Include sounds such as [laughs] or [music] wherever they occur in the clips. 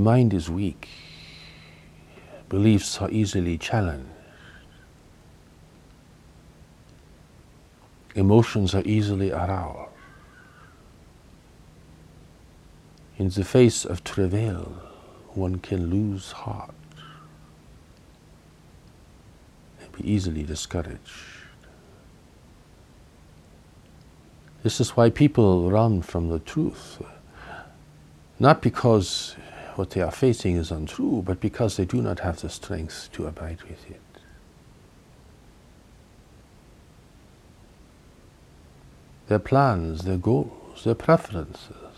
The mind is weak. Beliefs are easily challenged. Emotions are easily aroused. In the face of travail, one can lose heart and be easily discouraged. This is why people run from the truth. Not because what they are facing is untrue, but because they do not have the strength to abide with it. Their plans, their goals, their preferences,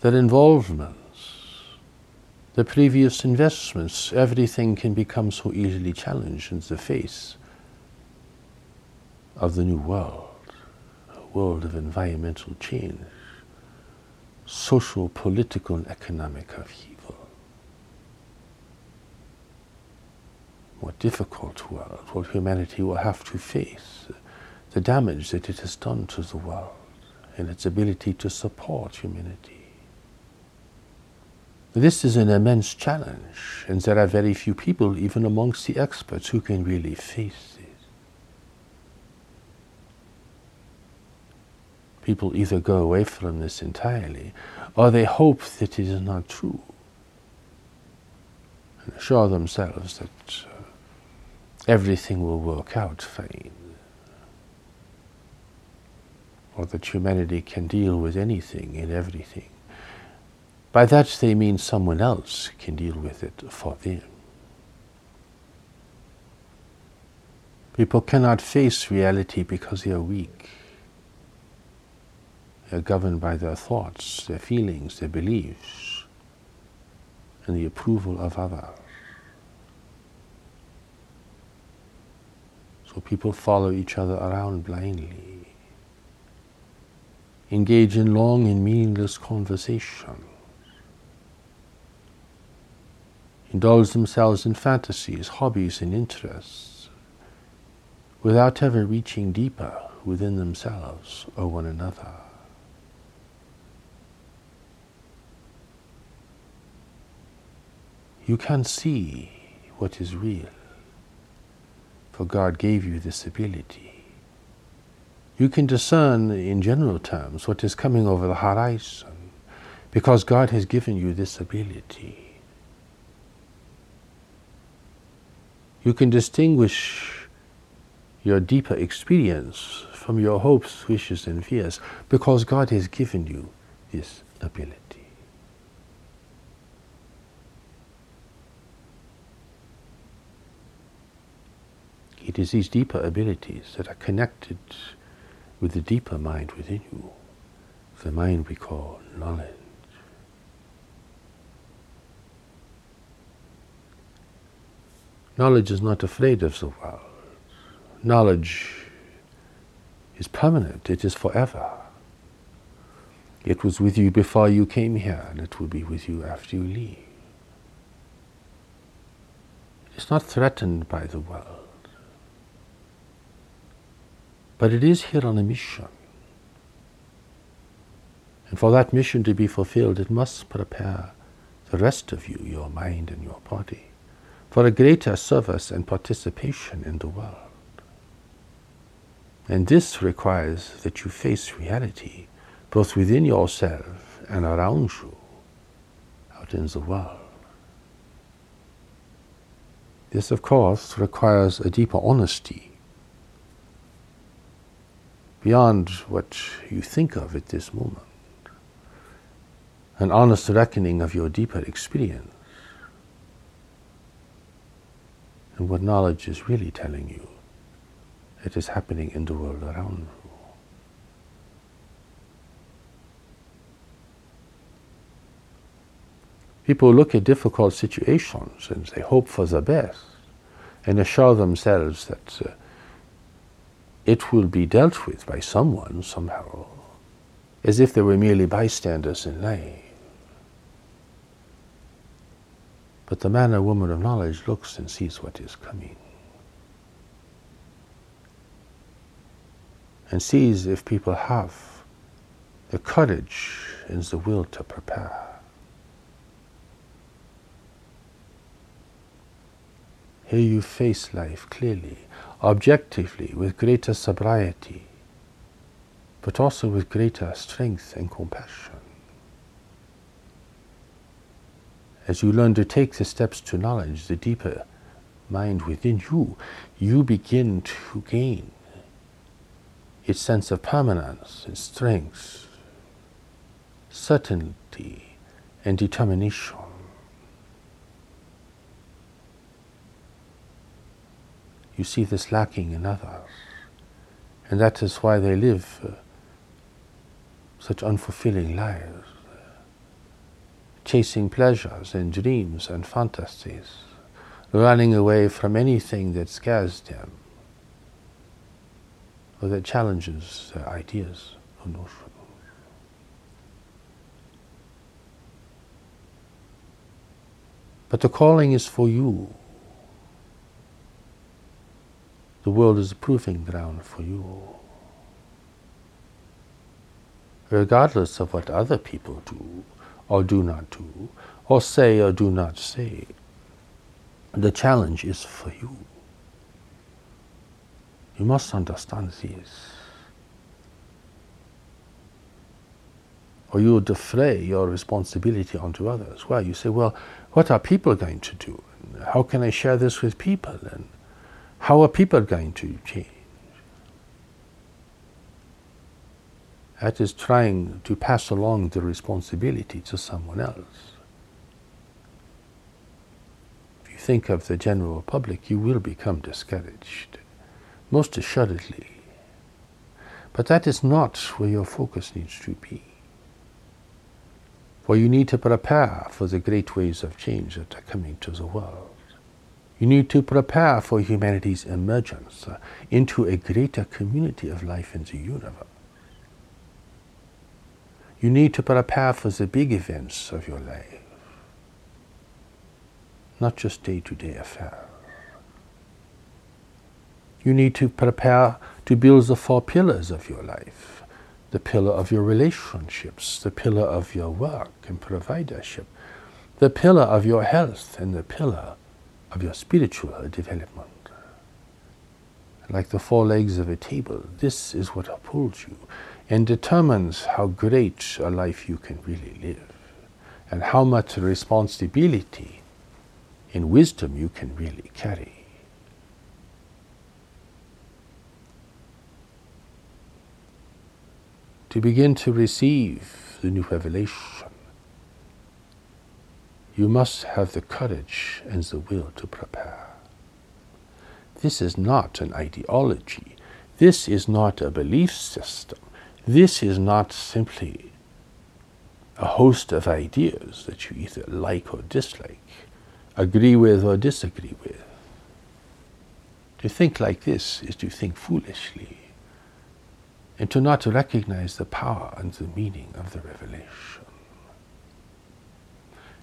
their involvements, their previous investments, everything can become so easily challenged in the face of the new world a world of environmental change, social, political, and economic upheaval. More difficult world, what humanity will have to face, the damage that it has done to the world and its ability to support humanity. This is an immense challenge, and there are very few people, even amongst the experts, who can really face people either go away from this entirely or they hope that it is not true and assure themselves that uh, everything will work out fine or that humanity can deal with anything and everything. By that they mean someone else can deal with it for them. People cannot face reality because they are weak are governed by their thoughts, their feelings, their beliefs, and the approval of others. So people follow each other around blindly, engage in long and meaningless conversations, indulge themselves in fantasies, hobbies, and interests without ever reaching deeper within themselves or one another. You can see what is real. For God gave you this ability. You can discern in general terms what is coming over the horizon because God has given you this ability. You can distinguish your deeper experience from your hopes, wishes, and fears because God has given you this ability. It is these deeper abilities that are connected with the deeper mind within you, the mind we call knowledge. Knowledge is not afraid of the world. Knowledge is permanent, it is forever. It was with you before you came here, and it will be with you after you leave. It's not threatened by the world. But it is here on a mission. And for that mission to be fulfilled, it must prepare the rest of you, your mind and your body, for a greater service and participation in the world. And this requires that you face reality, both within yourself and around you, out in the world. This, of course, requires a deeper honesty beyond what you think of at this moment. An honest reckoning of your deeper experience and what knowledge is really telling you it is happening in the world around you. People look at difficult situations and they hope for the best and assure themselves that uh, it will be dealt with by someone somehow, as if they were merely bystanders in life. But the man or woman of knowledge looks and sees what is coming. and sees if people have the courage and the will to prepare. Here you face life clearly objectively, with greater sobriety, but also with greater strength and compassion. As you learn to take the steps to knowledge, the deeper mind within you, you begin to gain its sense of permanence, its strength, certainty, and determination. You see this lacking in others, and that is why they live uh, such unfulfilling lives, chasing pleasures and dreams and fantasies, running away from anything that scares them or that challenges their ideas or notions. But the calling is for you. The world is a proving ground for you. Regardless of what other people do or do not do, or say or do not say, the challenge is for you. You must understand this. Or you defray your responsibility onto others. Well, you say, well, what are people going to do? How can I share this with people? And how are people going to change? That is trying to pass along the responsibility to someone else. If you think of the general public, you will become discouraged most assuredly. But that is not where your focus needs to be. For you need to prepare for the great waves of change that are coming to the world. You need to prepare for humanity's emergence into a greater community of life in the universe. You need to prepare for the big events of your life, not just day to day affairs. You need to prepare to build the four pillars of your life the pillar of your relationships, the pillar of your work and providership, the pillar of your health, and the pillar of your spiritual development. Like the four legs of a table, this is what upholds you and determines how great a life you can really live and how much responsibility and wisdom you can really carry. to begin to receive the new revelation, you must have the courage and the will to prepare. This is not an ideology. This is not a belief system. This is not simply a host of ideas that you either like or dislike, agree with or disagree with. To think like this is to think foolishly and to not recognize the power and the meaning of the revelation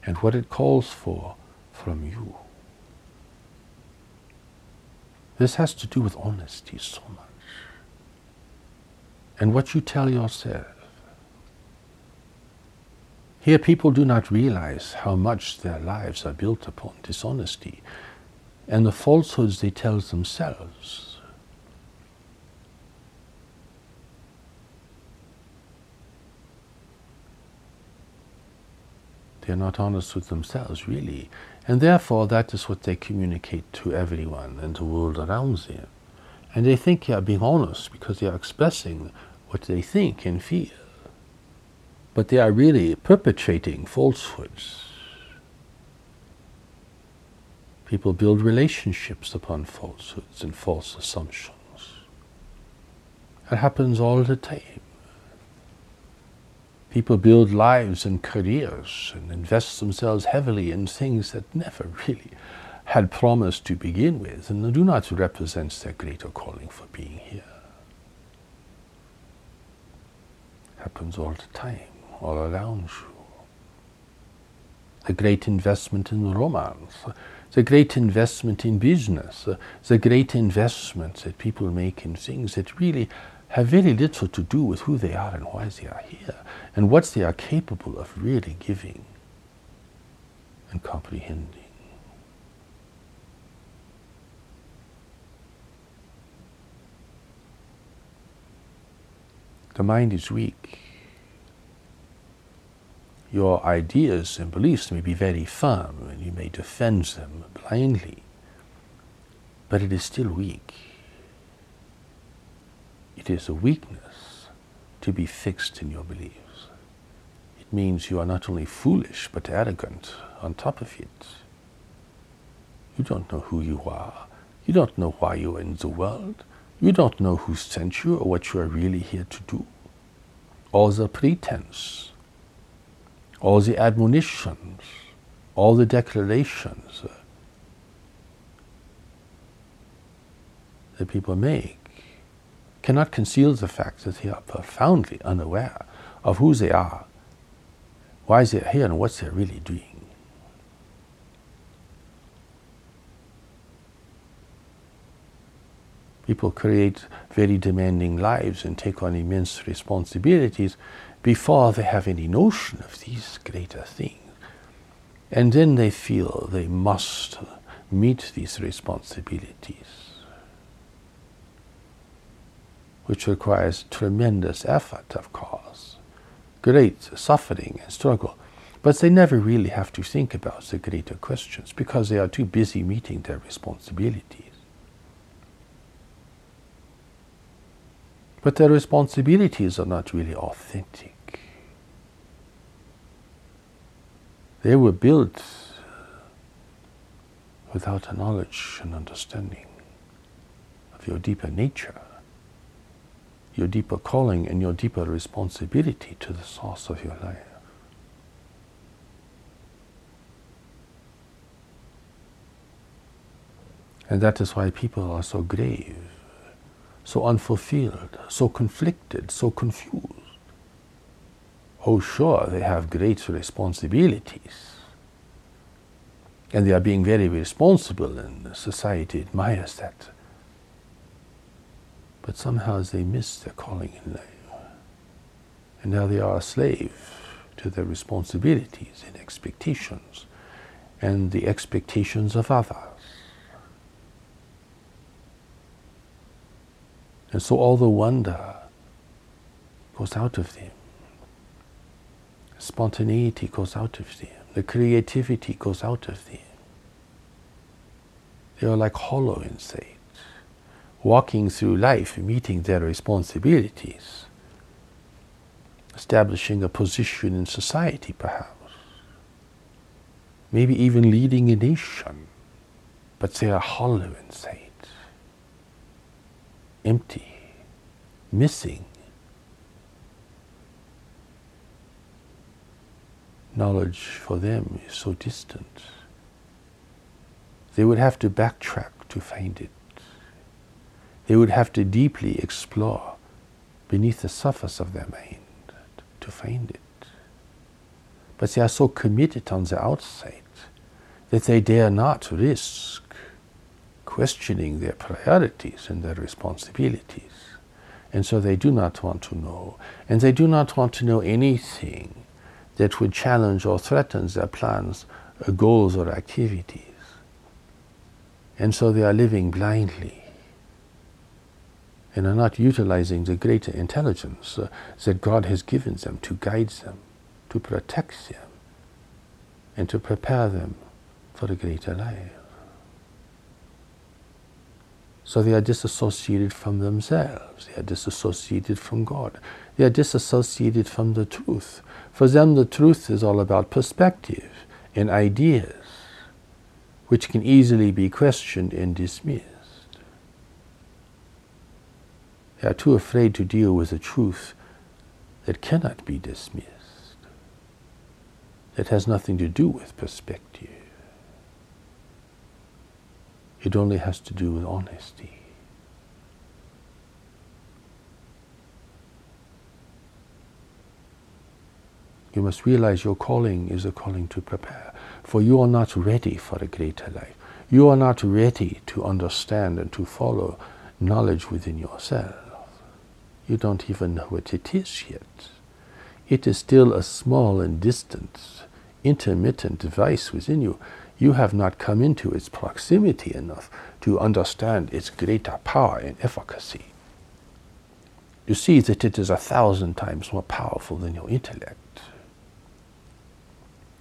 and what it calls for from you. This has to do with honesty so much. And what you tell yourself. Here, people do not realize how much their lives are built upon dishonesty and the falsehoods they tell themselves They're not honest with themselves, really. And therefore, that is what they communicate to everyone and the world around them. And they think they are being honest because they are expressing what they think and feel. But they are really perpetrating falsehoods. People build relationships upon falsehoods and false assumptions. It happens all the time. People build lives and careers and invest themselves heavily in things that never really had promised to begin with and do not represent their greater calling for being here. Happens all the time, all around you. The great investment in romance, the great investment in business, the great investment that people make in things that really have very little to do with who they are and why they are here and what they are capable of really giving and comprehending. The mind is weak. Your ideas and beliefs may be very firm and you may defend them blindly, but it is still weak. It is a weakness to be fixed in your beliefs. It means you are not only foolish but arrogant on top of it. You don't know who you are. You don't know why you are in the world. You don't know who sent you or what you are really here to do. All the pretense, all the admonitions, all the declarations uh, that people make cannot conceal the fact that they are profoundly unaware of who they are, why they're here, and what they're really doing. People create very demanding lives and take on immense responsibilities before they have any notion of these greater things. And then they feel they must meet these responsibilities which requires tremendous effort, of course, great suffering and struggle. But they never really have to think about the greater questions because they are too busy meeting their responsibilities. But their responsibilities are not really authentic. They were built uh, without a knowledge and understanding of your deeper nature your deeper calling and your deeper responsibility to the source of your life. And that is why people are so grave, so unfulfilled, so conflicted, so confused. Oh, sure, they have great responsibilities. And they are being very responsible, and society admires that but somehow they miss their calling in life. And now they are a slave to their responsibilities and expectations and the expectations of others. And so all the wonder goes out of them. Spontaneity goes out of them. The creativity goes out of them. They are like hollow inside walking through life, meeting their responsibilities, establishing a position in society, perhaps, maybe even leading a nation, but they are hollow inside, empty, missing. Knowledge for them is so distant. They would have to backtrack to find it. They would have to deeply explore beneath the surface of their mind to find it. But they are so committed on the outside that they dare not risk questioning their priorities and their responsibilities. And so they do not want to know. And they do not want to know anything that would challenge or threaten their plans, uh, goals, or activities. And so they are living blindly and are not utilizing the greater intelligence uh, that God has given them to guide them, to protect them, and to prepare them for a greater life. So they are disassociated from themselves, they are disassociated from God, they are disassociated from the truth. For them, the truth is all about perspective and ideas, which can easily be questioned and dismissed. They are too afraid to deal with the truth that cannot be dismissed, that has nothing to do with perspective. It only has to do with honesty. You must realize your calling is a calling to prepare, for you are not ready for a greater life. You are not ready to understand and to follow knowledge within yourself. You don't even know what it is yet. It is still a small and distant, intermittent device within you. You have not come into its proximity enough to understand its greater power and efficacy. you see that it is a thousand times more powerful than your intellect.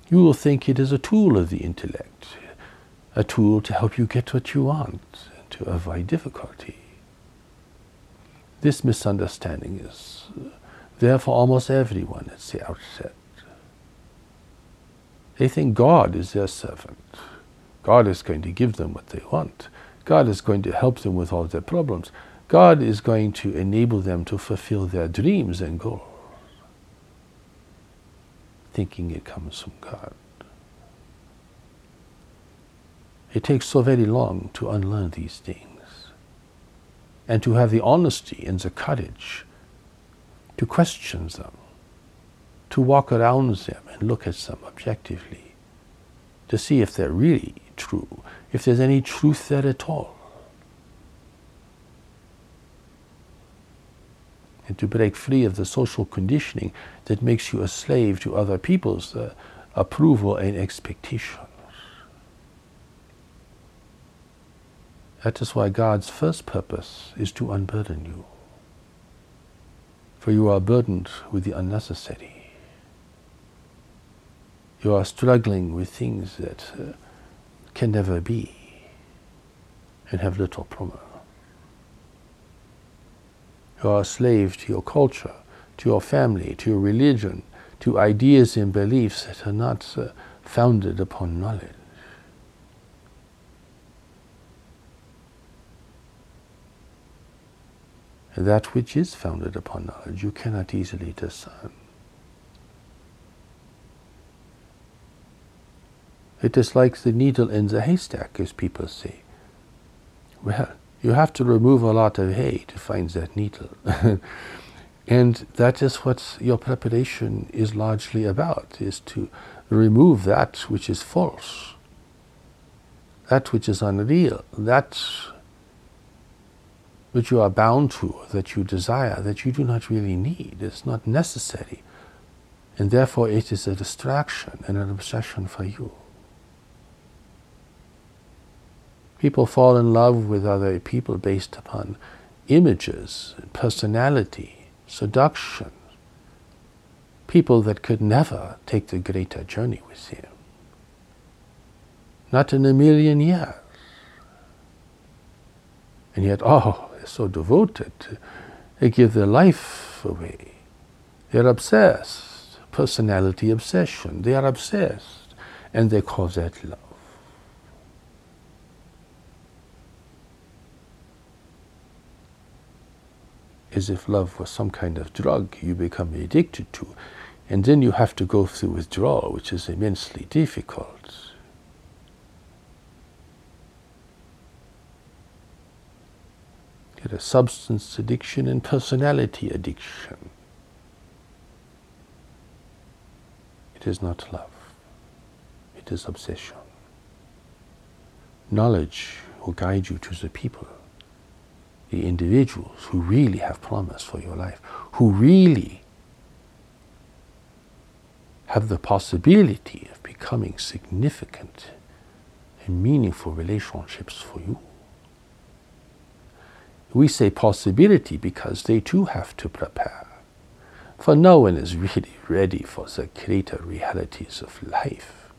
You will think it is a tool of the intellect, a tool to help you get what you want, to avoid difficulty. This misunderstanding is uh, there for almost everyone at the outset. They think God is their servant. God is going to give them what they want. God is going to help them with all their problems. God is going to enable them to fulfill their dreams and goals, thinking it comes from God. It takes so very long to unlearn these things and to have the honesty and the courage to question them, to walk around them and look at them objectively, to see if they're really true, if there's any truth there at all. And to break free of the social conditioning that makes you a slave to other people's uh, approval and expectation. That is why God's first purpose is to unburden you. For you are burdened with the unnecessary. You are struggling with things that uh, can never be and have little promise. You are a slave to your culture, to your family, to your religion, to ideas and beliefs that are not uh, founded upon knowledge. That which is founded upon knowledge you cannot easily discern. It is like the needle in the haystack, as people say. Well, you have to remove a lot of hay to find that needle. [laughs] and that is what your preparation is largely about, is to remove that which is false, that which is unreal, that which you are bound to, that you desire, that you do not really need. It's not necessary. And therefore, it is a distraction and an obsession for you. People fall in love with other people based upon images, personality, seduction. People that could never take the greater journey with you. Not in a million years. And yet, oh, so devoted. They give their life away. They're obsessed. Personality obsession. They are obsessed. And they call that love. As if love was some kind of drug you become addicted to. And then you have to go through withdrawal, which is immensely difficult. Is substance addiction and personality addiction. It is not love. It is obsession. Knowledge will guide you to the people, the individuals who really have promise for your life, who really have the possibility of becoming significant and meaningful relationships for you. We say possibility because they too have to prepare. For no one is really ready for the greater realities of life.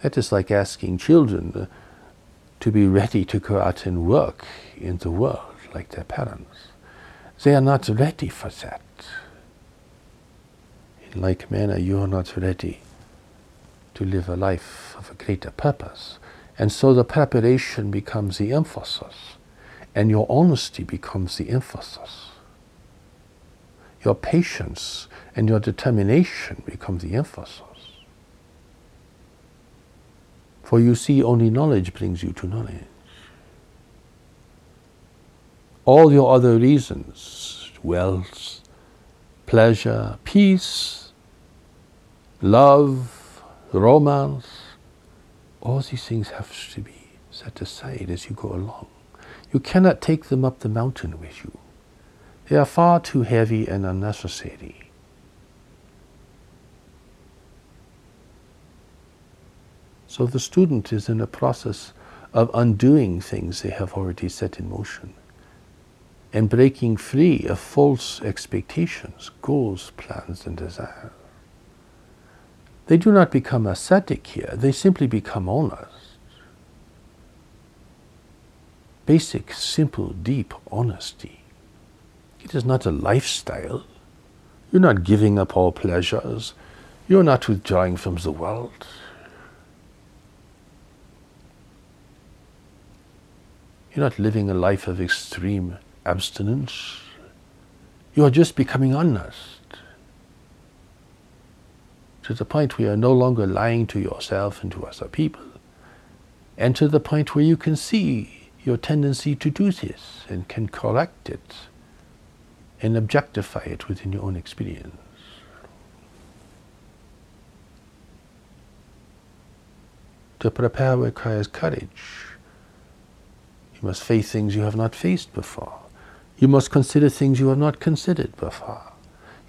That is like asking children uh, to be ready to go out and work in the world like their parents. They are not ready for that. In like manner, you are not ready to live a life of a greater purpose. And so the preparation becomes the emphasis, and your honesty becomes the emphasis. Your patience and your determination become the emphasis. For you see, only knowledge brings you to knowledge. All your other reasons, wealth, pleasure, peace, love, romance, all these things have to be set aside as you go along. You cannot take them up the mountain with you. They are far too heavy and unnecessary. So the student is in a process of undoing things they have already set in motion and breaking free of false expectations, goals, plans, and desires. They do not become ascetic here, they simply become honest. Basic, simple, deep honesty. It is not a lifestyle. You're not giving up all pleasures. You're not withdrawing from the world. You're not living a life of extreme abstinence. You are just becoming honest to the point where you are no longer lying to yourself and to other people, and to the point where you can see your tendency to do this and can correct it and objectify it within your own experience. To prepare requires courage. You must face things you have not faced before. You must consider things you have not considered before.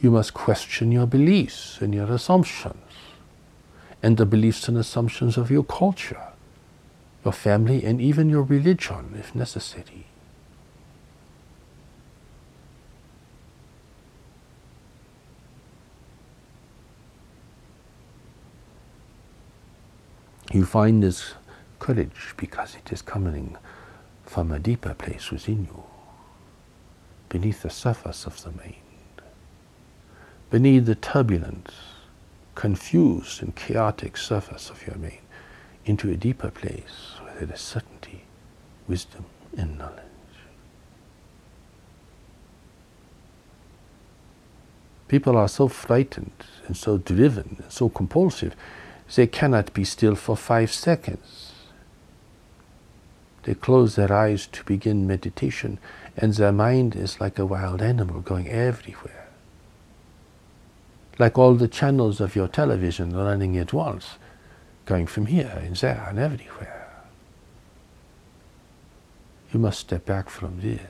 You must question your beliefs and your assumptions, and the beliefs and assumptions of your culture, your family, and even your religion, if necessary. You find this courage because it is coming from a deeper place within you, beneath the surface of the mind beneath the turbulent, confused, and chaotic surface of your mind into a deeper place where there is certainty, wisdom, and knowledge. People are so frightened and so driven and so compulsive, they cannot be still for five seconds. They close their eyes to begin meditation, and their mind is like a wild animal going everywhere like all the channels of your television running at once, going from here and there and everywhere. You must step back from this.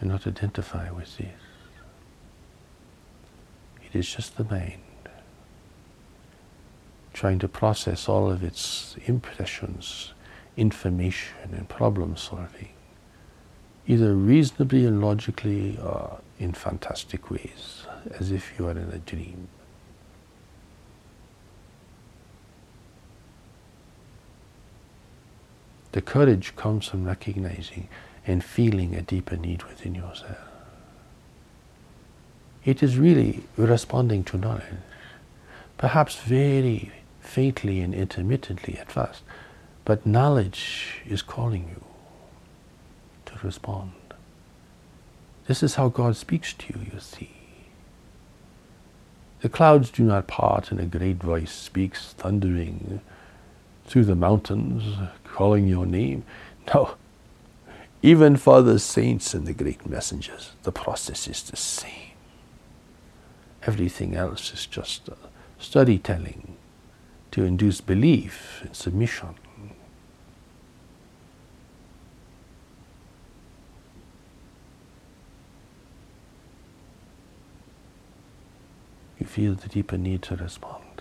And not identify with this. It is just the mind trying to process all of its impressions, information, and problem solving either reasonably and logically or in fantastic ways, as if you are in a dream. The courage comes from recognizing and feeling a deeper need within yourself. It is really responding to knowledge, perhaps very faintly and intermittently at first, but knowledge is calling you respond. This is how God speaks to you, you see. The clouds do not part, and a great voice speaks, thundering through the mountains, calling your name. No, even for the saints and the great messengers, the process is the same. Everything else is just storytelling to induce belief and submission. You feel the deeper need to respond.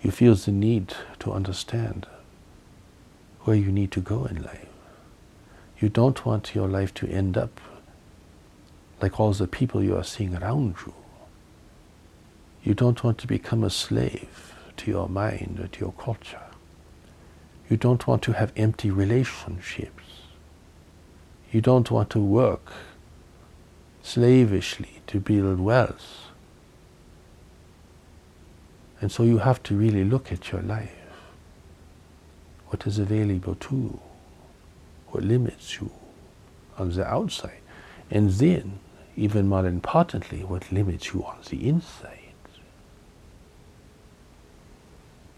You feel the need to understand where you need to go in life. You don't want your life to end up like all the people you are seeing around you. You don't want to become a slave to your mind or to your culture. You don't want to have empty relationships. You don't want to work slavishly to build wealth and so you have to really look at your life. What is available to you? What limits you on the outside? And then, even more importantly, what limits you on the inside?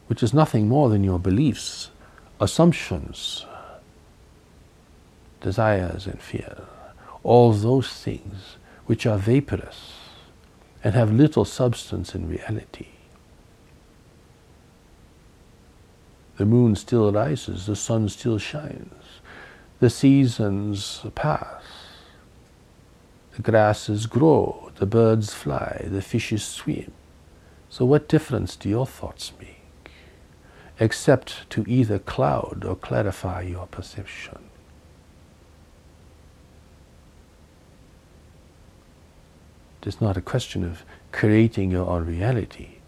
Which is nothing more than your beliefs, assumptions, desires, and fears. All those things which are vaporous and have little substance in reality. The moon still rises, the sun still shines, the seasons pass, the grasses grow, the birds fly, the fishes swim. So, what difference do your thoughts make? except to either cloud or clarify your perception. It's not a question of creating your own reality.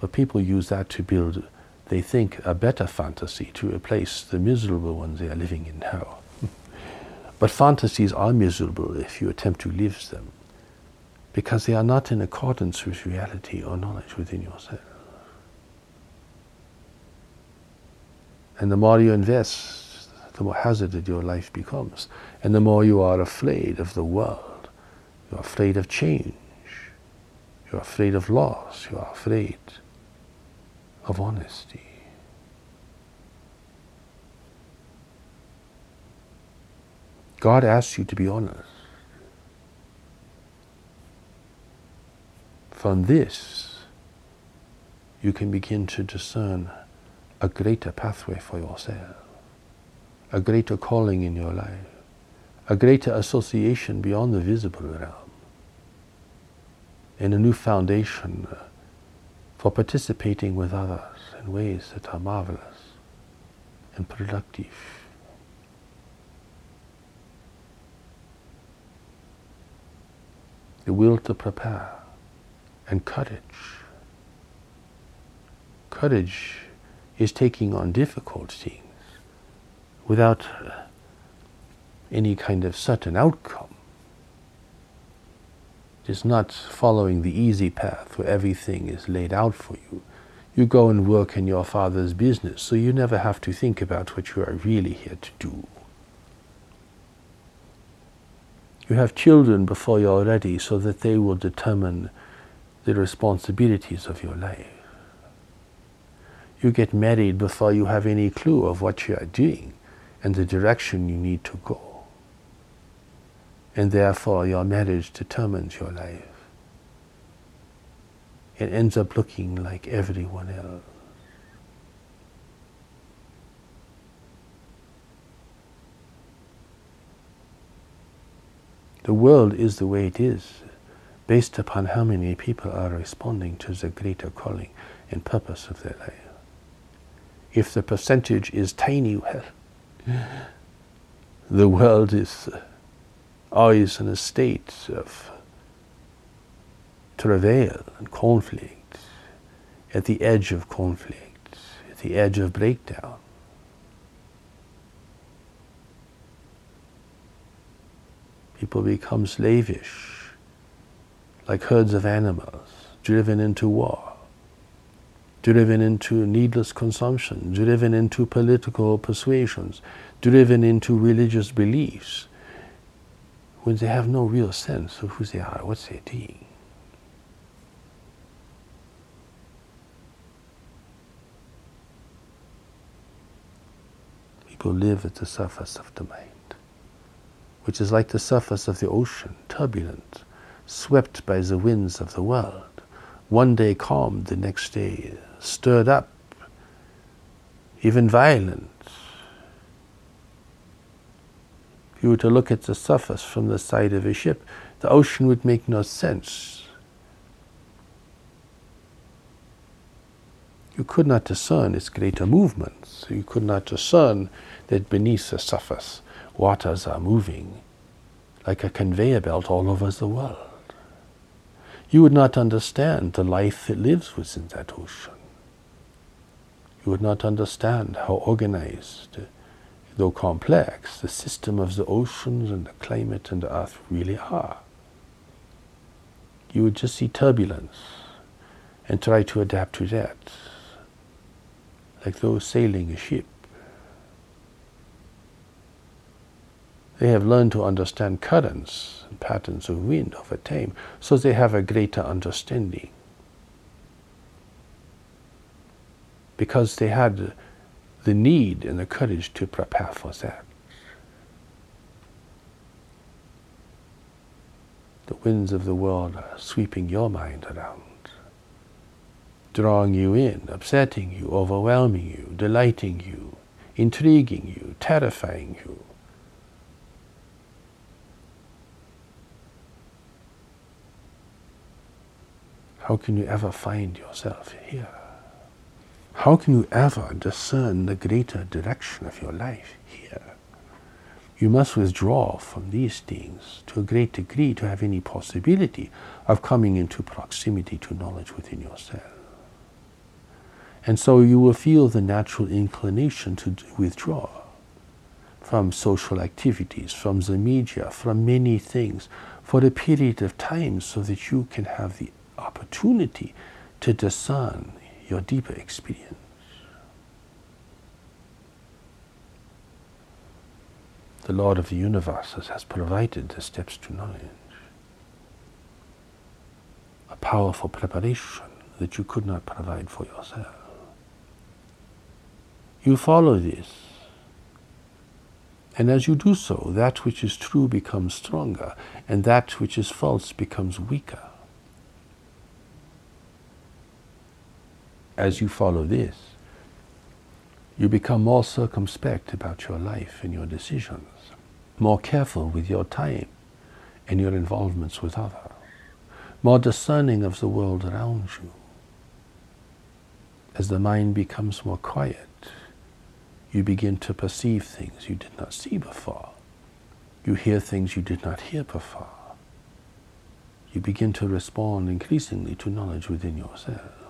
But people use that to build, they think, a better fantasy to replace the miserable ones they are living in now. [laughs] but fantasies are miserable if you attempt to live them, because they are not in accordance with reality or knowledge within yourself. And the more you invest, the more hazarded your life becomes, and the more you are afraid of the world you're afraid of change. You're afraid of loss. You're afraid of honesty. God asks you to be honest. From this, you can begin to discern a greater pathway for yourself, a greater calling in your life, a greater association beyond the visible realm and a new foundation for participating with others in ways that are marvelous and productive. The will to prepare and courage. Courage is taking on difficult things without any kind of certain outcome. It is not following the easy path where everything is laid out for you. You go and work in your father's business, so you never have to think about what you are really here to do. You have children before you're ready so that they will determine the responsibilities of your life. You get married before you have any clue of what you are doing and the direction you need to go and therefore your marriage determines your life. It ends up looking like everyone else. The world is the way it is, based upon how many people are responding to the greater calling and purpose of their life. If the percentage is tiny, well, [laughs] the world is always in a state of travail and conflict, at the edge of conflict, at the edge of breakdown. People become slavish, like herds of animals, driven into war, driven into needless consumption, driven into political persuasions, driven into religious beliefs when they have no real sense of who they are, what they're doing. People live at the surface of the mind, which is like the surface of the ocean, turbulent, swept by the winds of the world. One day calm, the next day stirred up, even violent, you were to look at the surface from the side of a ship, the ocean would make no sense. You could not discern its greater movements. You could not discern that beneath the surface waters are moving like a conveyor belt all over the world. You would not understand the life that lives within that ocean. You would not understand how organized though complex, the system of the oceans and the climate and the earth really are. You would just see turbulence and try to adapt to that, like those sailing a ship. They have learned to understand currents and patterns of wind over time, so they have a greater understanding. Because they had the need and the courage to prepare for that. The winds of the world are sweeping your mind around, drawing you in, upsetting you, overwhelming you, delighting you, intriguing you, terrifying you. How can you ever find yourself here? How can you ever discern the greater direction of your life here? You must withdraw from these things to a great degree to have any possibility of coming into proximity to knowledge within yourself. And so you will feel the natural inclination to withdraw from social activities, from the media, from many things for a period of time so that you can have the opportunity to discern your deeper experience. The Lord of the universes has provided the steps to knowledge, a powerful preparation that you could not provide for yourself. You follow this, and as you do so, that which is true becomes stronger, and that which is false becomes weaker. As you follow this, you become more circumspect about your life and your decisions, more careful with your time and your involvements with others, more discerning of the world around you. As the mind becomes more quiet, you begin to perceive things you did not see before. You hear things you did not hear before. You begin to respond increasingly to knowledge within yourself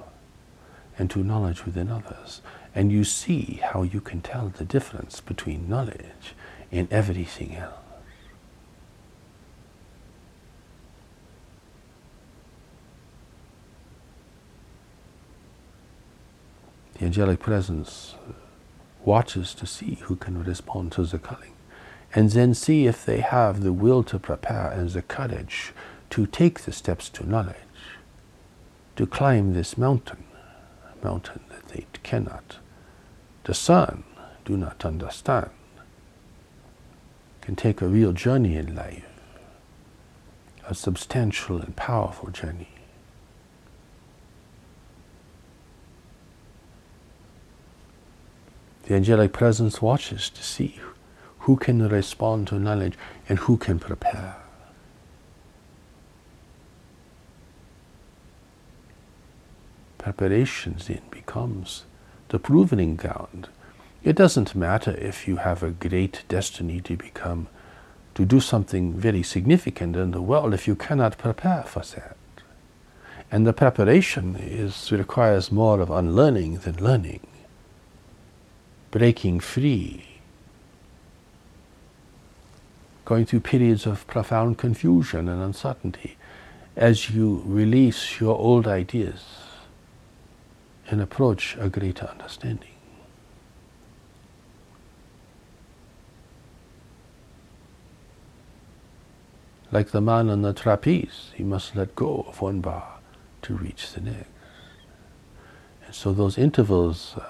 and to knowledge within others. And you see how you can tell the difference between knowledge and everything else. The angelic presence watches to see who can respond to the calling, and then see if they have the will to prepare and the courage to take the steps to knowledge, to climb this mountain mountain that they cannot discern, do not understand, can take a real journey in life, a substantial and powerful journey. The angelic presence watches to see who can respond to knowledge and who can prepare. Preparations in becomes the proving ground. It doesn't matter if you have a great destiny to become, to do something very significant in the world if you cannot prepare for that. And the preparation is, requires more of unlearning than learning, breaking free, going through periods of profound confusion and uncertainty as you release your old ideas and approach a greater understanding. Like the man on the trapeze, he must let go of one bar to reach the next. And so those intervals uh,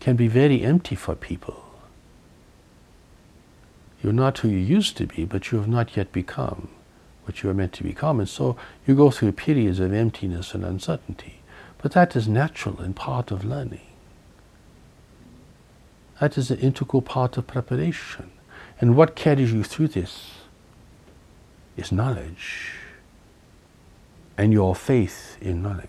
can be very empty for people. You're not who you used to be, but you have not yet become what you are meant to become. And so you go through periods of emptiness and uncertainty. But that is natural and part of learning. That is an integral part of preparation. And what carries you through this is knowledge and your faith in knowledge.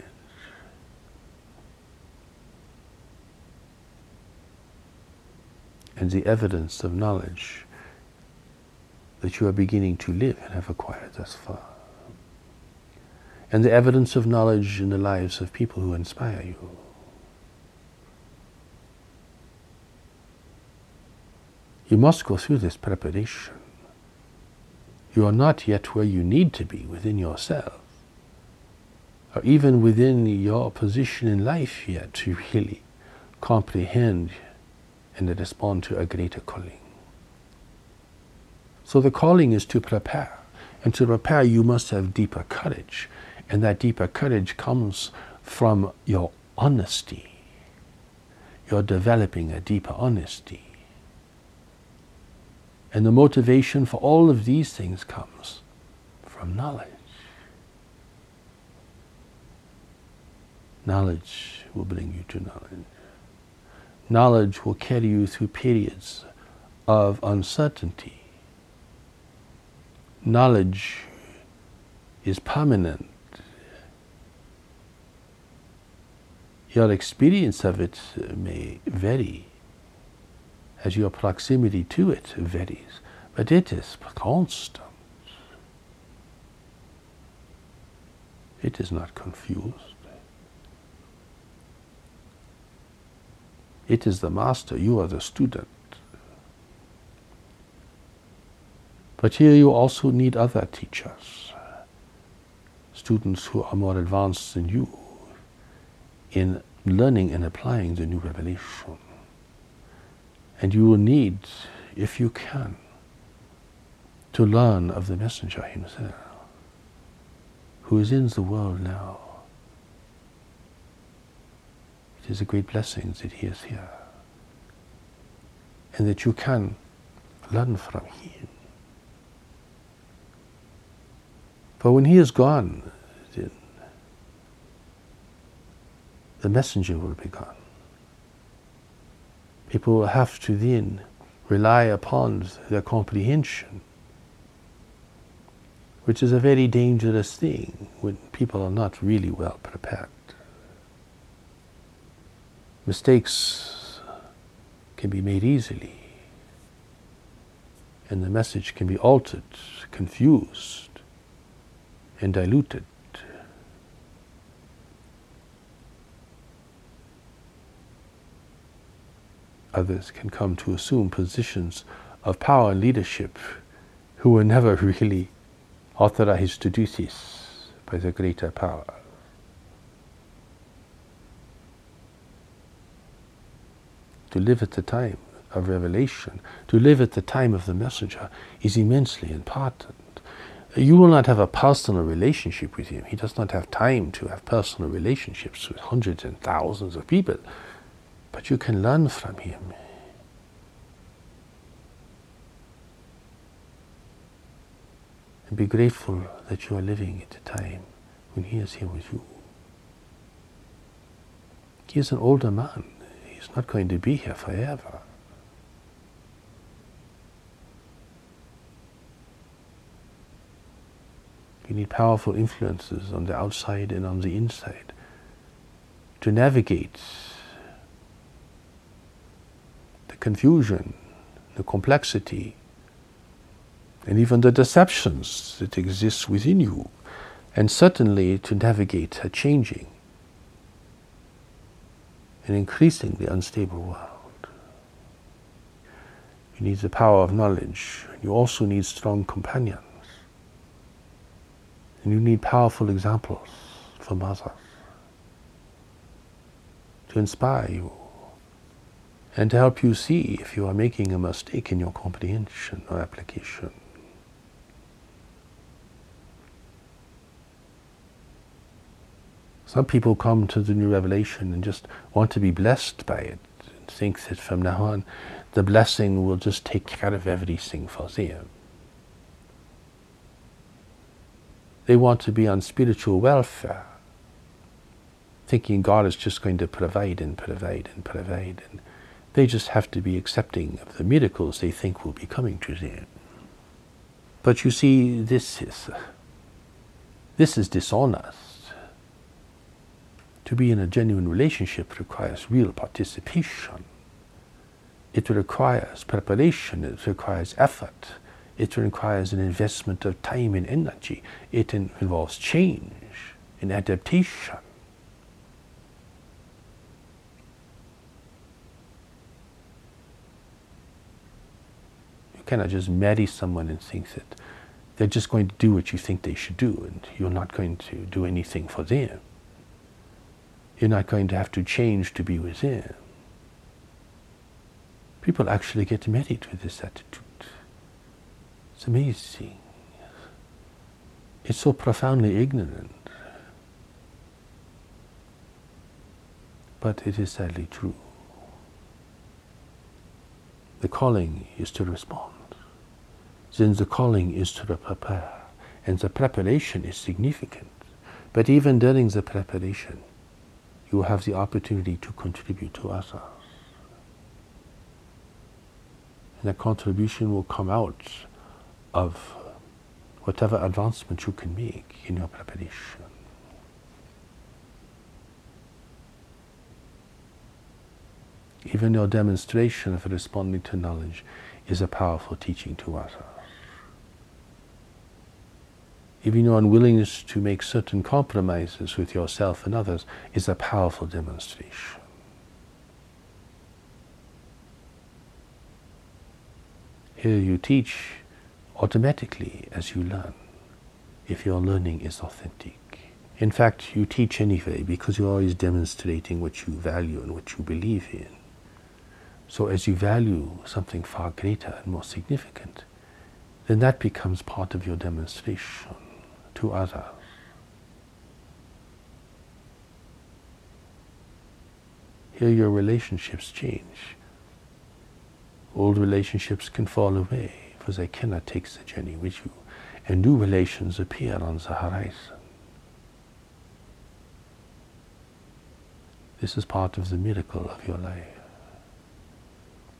And the evidence of knowledge that you are beginning to live and have acquired thus far and the evidence of knowledge in the lives of people who inspire you. You must go through this preparation. You are not yet where you need to be within yourself, or even within your position in life yet to really comprehend and respond to a greater calling. So the calling is to prepare. And to prepare, you must have deeper courage and that deeper courage comes from your honesty. You're developing a deeper honesty. And the motivation for all of these things comes from knowledge. Knowledge will bring you to knowledge. Knowledge will carry you through periods of uncertainty. Knowledge is permanent Your experience of it may vary as your proximity to it varies, but it is constant. It is not confused. It is the master, you are the student. But here you also need other teachers, students who are more advanced than you in learning and applying the new revelation. And you will need, if you can, to learn of the messenger himself, who is in the world now. It is a great blessing that he is here, and that you can learn from him. For when he is gone, then the messenger will be gone. People will have to then rely upon their comprehension, which is a very dangerous thing when people are not really well prepared. Mistakes can be made easily, and the message can be altered, confused, and diluted. Others can come to assume positions of power and leadership who were never [laughs] really authorized to do this by the greater power. To live at the time of revelation, to live at the time of the messenger, is immensely important. You will not have a personal relationship with him. He does not have time to have personal relationships with hundreds and thousands of people. But you can learn from him. And be grateful that you are living at a time when he is here with you. He is an older man. He's not going to be here forever. You need powerful influences on the outside and on the inside to navigate confusion, the complexity, and even the deceptions that exist within you, and certainly to navigate a changing and increasingly unstable world. You need the power of knowledge. You also need strong companions. And you need powerful examples from others to inspire you and to help you see if you are making a mistake in your comprehension or application. Some people come to the new revelation and just want to be blessed by it and think that from now on the blessing will just take care of everything for them. They want to be on spiritual welfare, thinking God is just going to provide and provide and provide. And they just have to be accepting of the miracles they think will be coming to them. But you see, this is, this is dishonest. To be in a genuine relationship requires real participation. It requires preparation, it requires effort, it requires an investment of time and energy. It involves change and adaptation. Cannot just marry someone and think that they're just going to do what you think they should do and you're not going to do anything for them. You're not going to have to change to be with them. People actually get married with this attitude. It's amazing. It's so profoundly ignorant. But it is sadly true. The calling is to respond. Then the calling is to prepare. And the preparation is significant. But even during the preparation, you have the opportunity to contribute to others. And that contribution will come out of whatever advancement you can make in your preparation. even your demonstration of responding to knowledge is a powerful teaching to others. Even your unwillingness to make certain compromises with yourself and others is a powerful demonstration. Here you teach automatically as you learn, if your learning is authentic. In fact, you teach anyway because you're always demonstrating what you value and what you believe in. So as you value something far greater and more significant, then that becomes part of your demonstration to others. Here your relationships change. Old relationships can fall away because they cannot take the journey with you, and new relations appear on the horizon. This is part of the miracle of your life,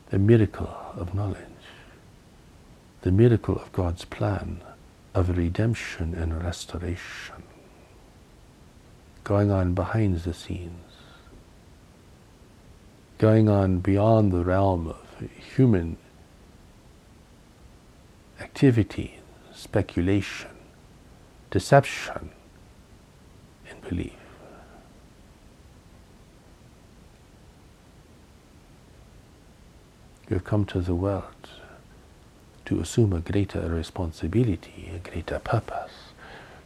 the miracle of knowledge, the miracle of God's plan of redemption and restoration. Going on behind the scenes, going on beyond the realm of human activity, speculation, deception, and belief. You have come to the world to assume a greater responsibility, a greater purpose,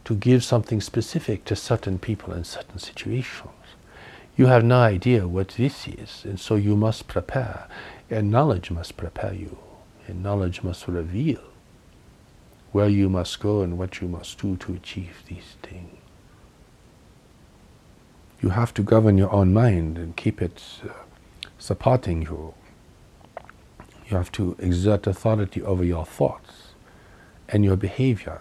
to give something specific to certain people in certain situations. You have no idea what this is, and so you must prepare, and knowledge must prepare you, and knowledge must reveal where you must go and what you must do to achieve these things. You have to govern your own mind and keep it uh, supporting you you have to exert authority over your thoughts and your behaviors.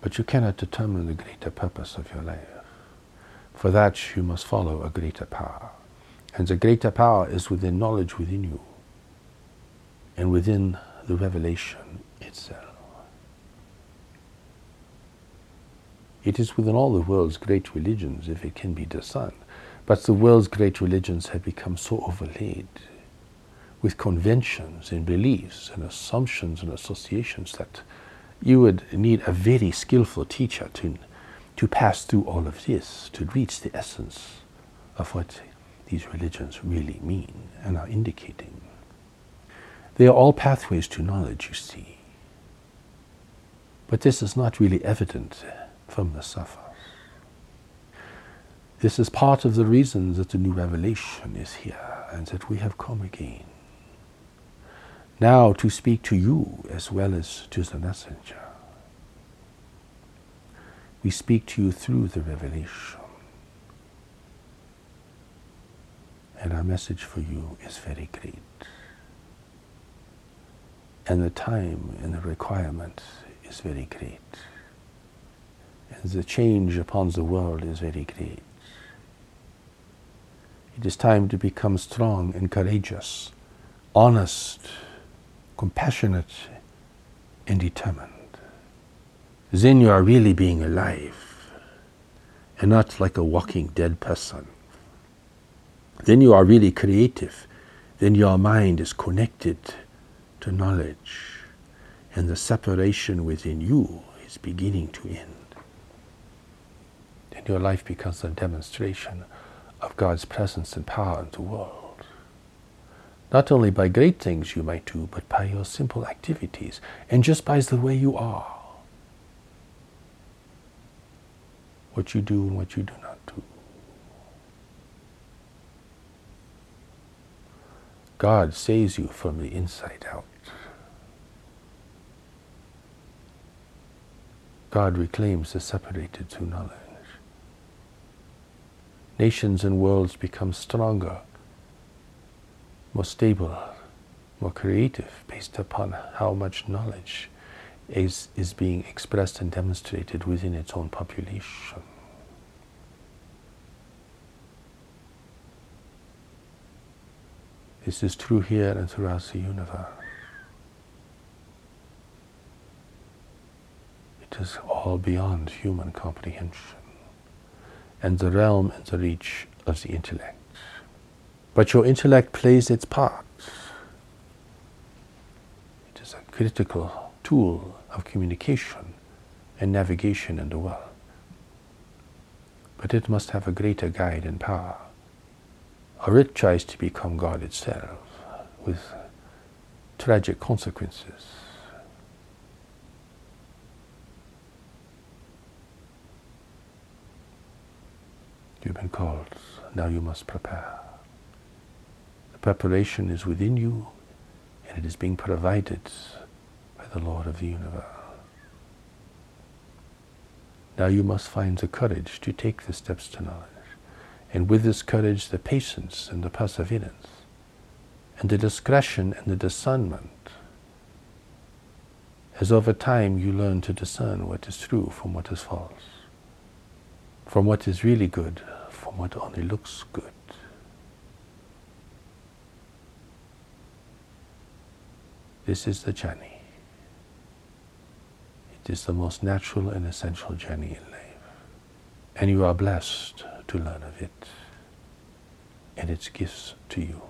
But you cannot determine the greater purpose of your life. For that, you must follow a greater power. And the greater power is within knowledge within you and within the revelation itself. It is within all the world's great religions, if it can be discerned, but the world's great religions have become so overlaid with conventions and beliefs and assumptions and associations that you would need a very skillful teacher to, to pass through all of this, to reach the essence of what these religions really mean and are indicating. They are all pathways to knowledge, you see. But this is not really evident from the Safa. This is part of the reason that the new revelation is here and that we have come again. Now to speak to you as well as to the messenger. We speak to you through the revelation. And our message for you is very great. And the time and the requirement is very great. And the change upon the world is very great. It is time to become strong and courageous, honest, compassionate, and determined. Then you are really being alive and not like a walking dead person. Then you are really creative. Then your mind is connected to knowledge, and the separation within you is beginning to end. Then your life becomes a demonstration of God's presence and power in the world. Not only by great things you might do, but by your simple activities and just by the way you are. What you do and what you do not do. God saves you from the inside out. God reclaims the separated through knowledge nations and worlds become stronger, more stable, more creative, based upon how much knowledge is, is being expressed and demonstrated within its own population. This is true here and throughout the universe. It is all beyond human comprehension and the realm and the reach of the intellect. But your intellect plays its part. It is a critical tool of communication and navigation in the world. But it must have a greater guide and power, or it tries to become God itself with tragic consequences. You've been called, now you must prepare. The preparation is within you and it is being provided by the Lord of the universe. Now you must find the courage to take the steps to knowledge. And with this courage, the patience and the perseverance, and the discretion and the discernment. As over time you learn to discern what is true from what is false from what is really good, what only looks good. This is the journey. It is the most natural and essential journey in life. And you are blessed to learn of it and its gifts to you.